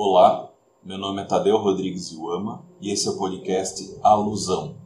Olá, meu nome é Tadeu Rodrigues Iwama e esse é o podcast Alusão.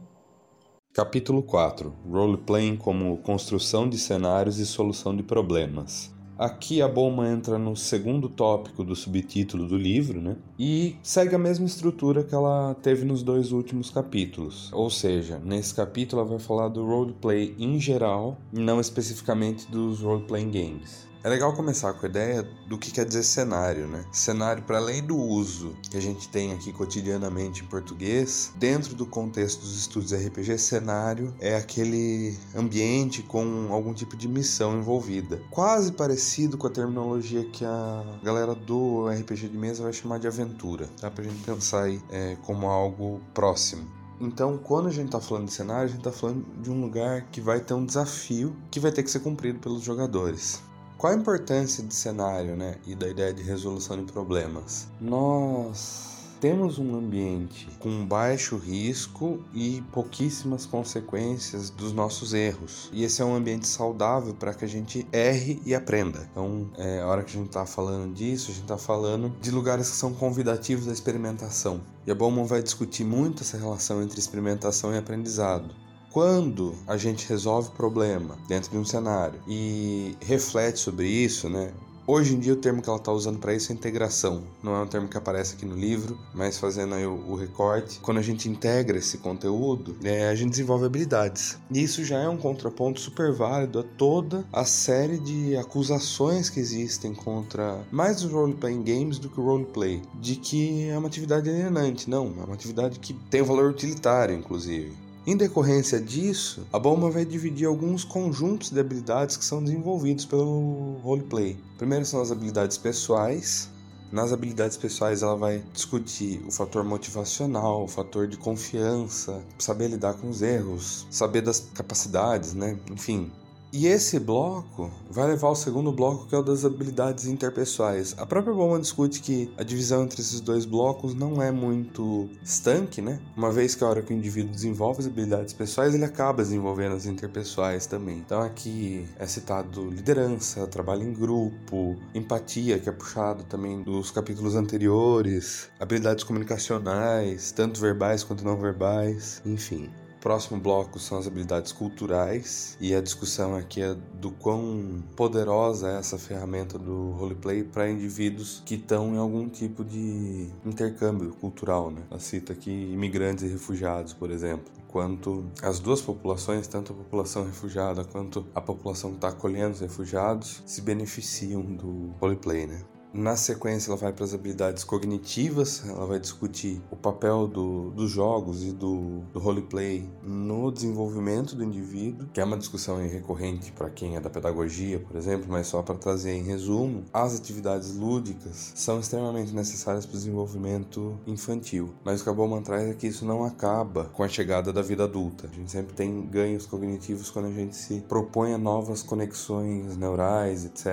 Capítulo 4 Roleplaying como construção de cenários e solução de problemas. Aqui a Bowman entra no segundo tópico do subtítulo do livro, né? E segue a mesma estrutura que ela teve nos dois últimos capítulos. Ou seja, nesse capítulo ela vai falar do roleplay em geral, não especificamente dos role-playing games. É legal começar com a ideia do que quer dizer cenário, né? Cenário, para além do uso que a gente tem aqui cotidianamente em português, dentro do contexto dos estudos RPG, cenário é aquele ambiente com algum tipo de missão envolvida. Quase parecido com a terminologia que a galera do RPG de mesa vai chamar de aventura, tá? Pra gente pensar aí é, como algo próximo. Então, quando a gente está falando de cenário, a gente está falando de um lugar que vai ter um desafio que vai ter que ser cumprido pelos jogadores. Qual a importância de cenário né, e da ideia de resolução de problemas? Nós temos um ambiente com baixo risco e pouquíssimas consequências dos nossos erros. E esse é um ambiente saudável para que a gente erre e aprenda. Então, é, a hora que a gente está falando disso, a gente está falando de lugares que são convidativos à experimentação. E a Bowman vai discutir muito essa relação entre experimentação e aprendizado. Quando a gente resolve o problema dentro de um cenário e reflete sobre isso, né? Hoje em dia o termo que ela está usando para isso é integração. Não é um termo que aparece aqui no livro, mas fazendo aí o, o recorte. Quando a gente integra esse conteúdo, é, a gente desenvolve habilidades. E isso já é um contraponto super válido a toda a série de acusações que existem contra mais os role-playing games do que o roleplay. De que é uma atividade alienante. Não, é uma atividade que tem um valor utilitário, inclusive. Em decorrência disso, a Bowman vai dividir alguns conjuntos de habilidades que são desenvolvidos pelo roleplay. Primeiro são as habilidades pessoais. Nas habilidades pessoais, ela vai discutir o fator motivacional, o fator de confiança, saber lidar com os erros, saber das capacidades, né? Enfim, e esse bloco vai levar ao segundo bloco, que é o das habilidades interpessoais. A própria Bowman discute que a divisão entre esses dois blocos não é muito estanque, né? Uma vez que a hora que o indivíduo desenvolve as habilidades pessoais, ele acaba desenvolvendo as interpessoais também. Então aqui é citado liderança, trabalho em grupo, empatia, que é puxado também dos capítulos anteriores, habilidades comunicacionais, tanto verbais quanto não verbais, enfim. Próximo bloco são as habilidades culturais e a discussão aqui é do quão poderosa é essa ferramenta do roleplay para indivíduos que estão em algum tipo de intercâmbio cultural, né? Ela cita aqui imigrantes e refugiados, por exemplo quanto as duas populações, tanto a população refugiada quanto a população que está acolhendo os refugiados, se beneficiam do roleplay, né? Na sequência, ela vai para as habilidades cognitivas, ela vai discutir o papel do, dos jogos e do, do roleplay no desenvolvimento do indivíduo, que é uma discussão recorrente para quem é da pedagogia, por exemplo, mas só para trazer em resumo, as atividades lúdicas são extremamente necessárias para o desenvolvimento infantil. Mas o que a Bowman traz é que isso não acaba com a chegada da vida adulta. A gente sempre tem ganhos cognitivos quando a gente se propõe a novas conexões neurais, etc.,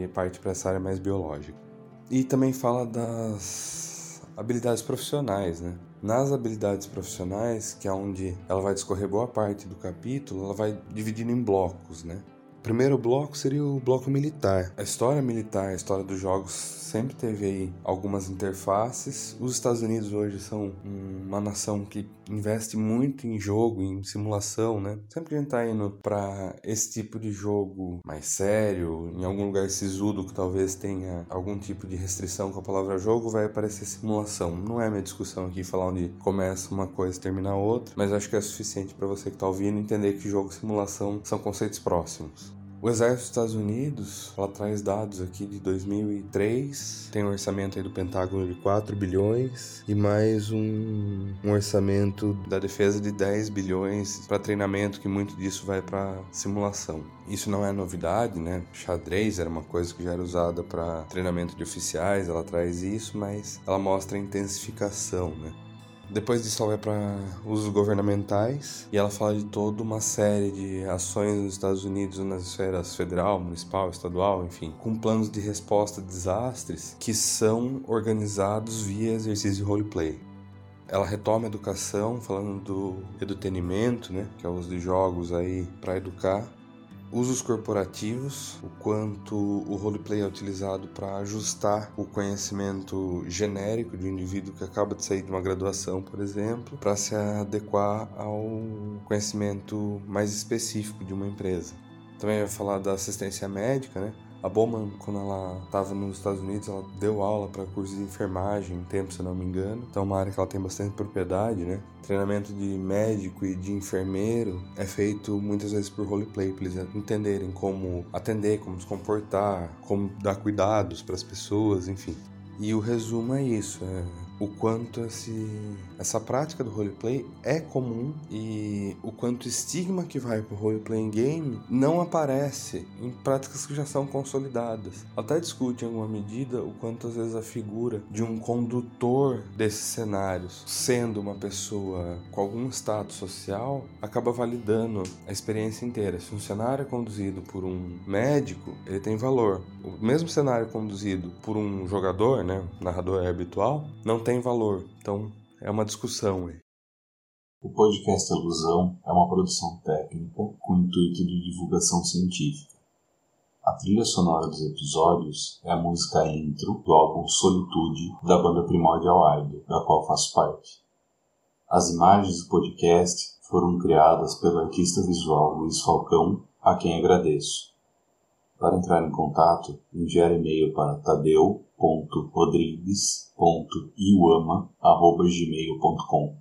e parte para essa área mais biológica. E também fala das habilidades profissionais, né? Nas habilidades profissionais, que é onde ela vai discorrer boa parte do capítulo, ela vai dividindo em blocos, né? Primeiro bloco seria o bloco militar. A história militar, a história dos jogos sempre teve aí algumas interfaces. Os Estados Unidos hoje são uma nação que investe muito em jogo, em simulação, né? Sempre que a gente tá indo para esse tipo de jogo mais sério, em algum lugar sisudo que talvez tenha algum tipo de restrição com a palavra jogo, vai aparecer simulação. Não é minha discussão aqui falar onde começa uma coisa e termina outra, mas acho que é suficiente para você que tá ouvindo entender que jogo e simulação são conceitos próximos. O Exército dos Estados Unidos, ela traz dados aqui de 2003, tem um orçamento aí do Pentágono de 4 bilhões e mais um, um orçamento da defesa de 10 bilhões para treinamento, que muito disso vai para simulação. Isso não é novidade, né? Xadrez era uma coisa que já era usada para treinamento de oficiais, ela traz isso, mas ela mostra a intensificação, né? Depois disso, ela vai para usos governamentais e ela fala de toda uma série de ações nos Estados Unidos nas esferas federal, municipal, estadual, enfim, com planos de resposta a desastres que são organizados via exercício de roleplay. Ela retoma a educação, falando do edutenimento, né, que é o uso de jogos aí para educar. Usos corporativos, o quanto o roleplay é utilizado para ajustar o conhecimento genérico de um indivíduo que acaba de sair de uma graduação, por exemplo, para se adequar ao conhecimento mais específico de uma empresa. Também vai falar da assistência médica, né? A Bowman, quando ela estava nos Estados Unidos, ela deu aula para cursos de enfermagem tempo, se não me engano. Então, é uma área que ela tem bastante propriedade, né? Treinamento de médico e de enfermeiro é feito muitas vezes por roleplay, para eles entenderem como atender, como se comportar, como dar cuidados para as pessoas, enfim. E o resumo é isso: é o quanto esse, essa prática do roleplay é comum e o quanto estigma que vai pro em game não aparece em práticas que já são consolidadas. Até discute em alguma medida o quanto às vezes a figura de um condutor desses cenários, sendo uma pessoa com algum status social, acaba validando a experiência inteira. Se um cenário é conduzido por um médico, ele tem valor. O mesmo cenário conduzido por um jogador, né, narrador habitual, não tem tem valor. Então é uma discussão. O podcast Alusão é uma produção técnica com intuito de divulgação científica. A trilha sonora dos episódios é a música intro do álbum Solitude da banda Primordial Idol, da qual faço parte. As imagens do podcast foram criadas pelo artista visual Luiz Falcão, a quem agradeço. Para entrar em contato, enviar e-mail para tadeu.rodrigues.iuama.gmail.com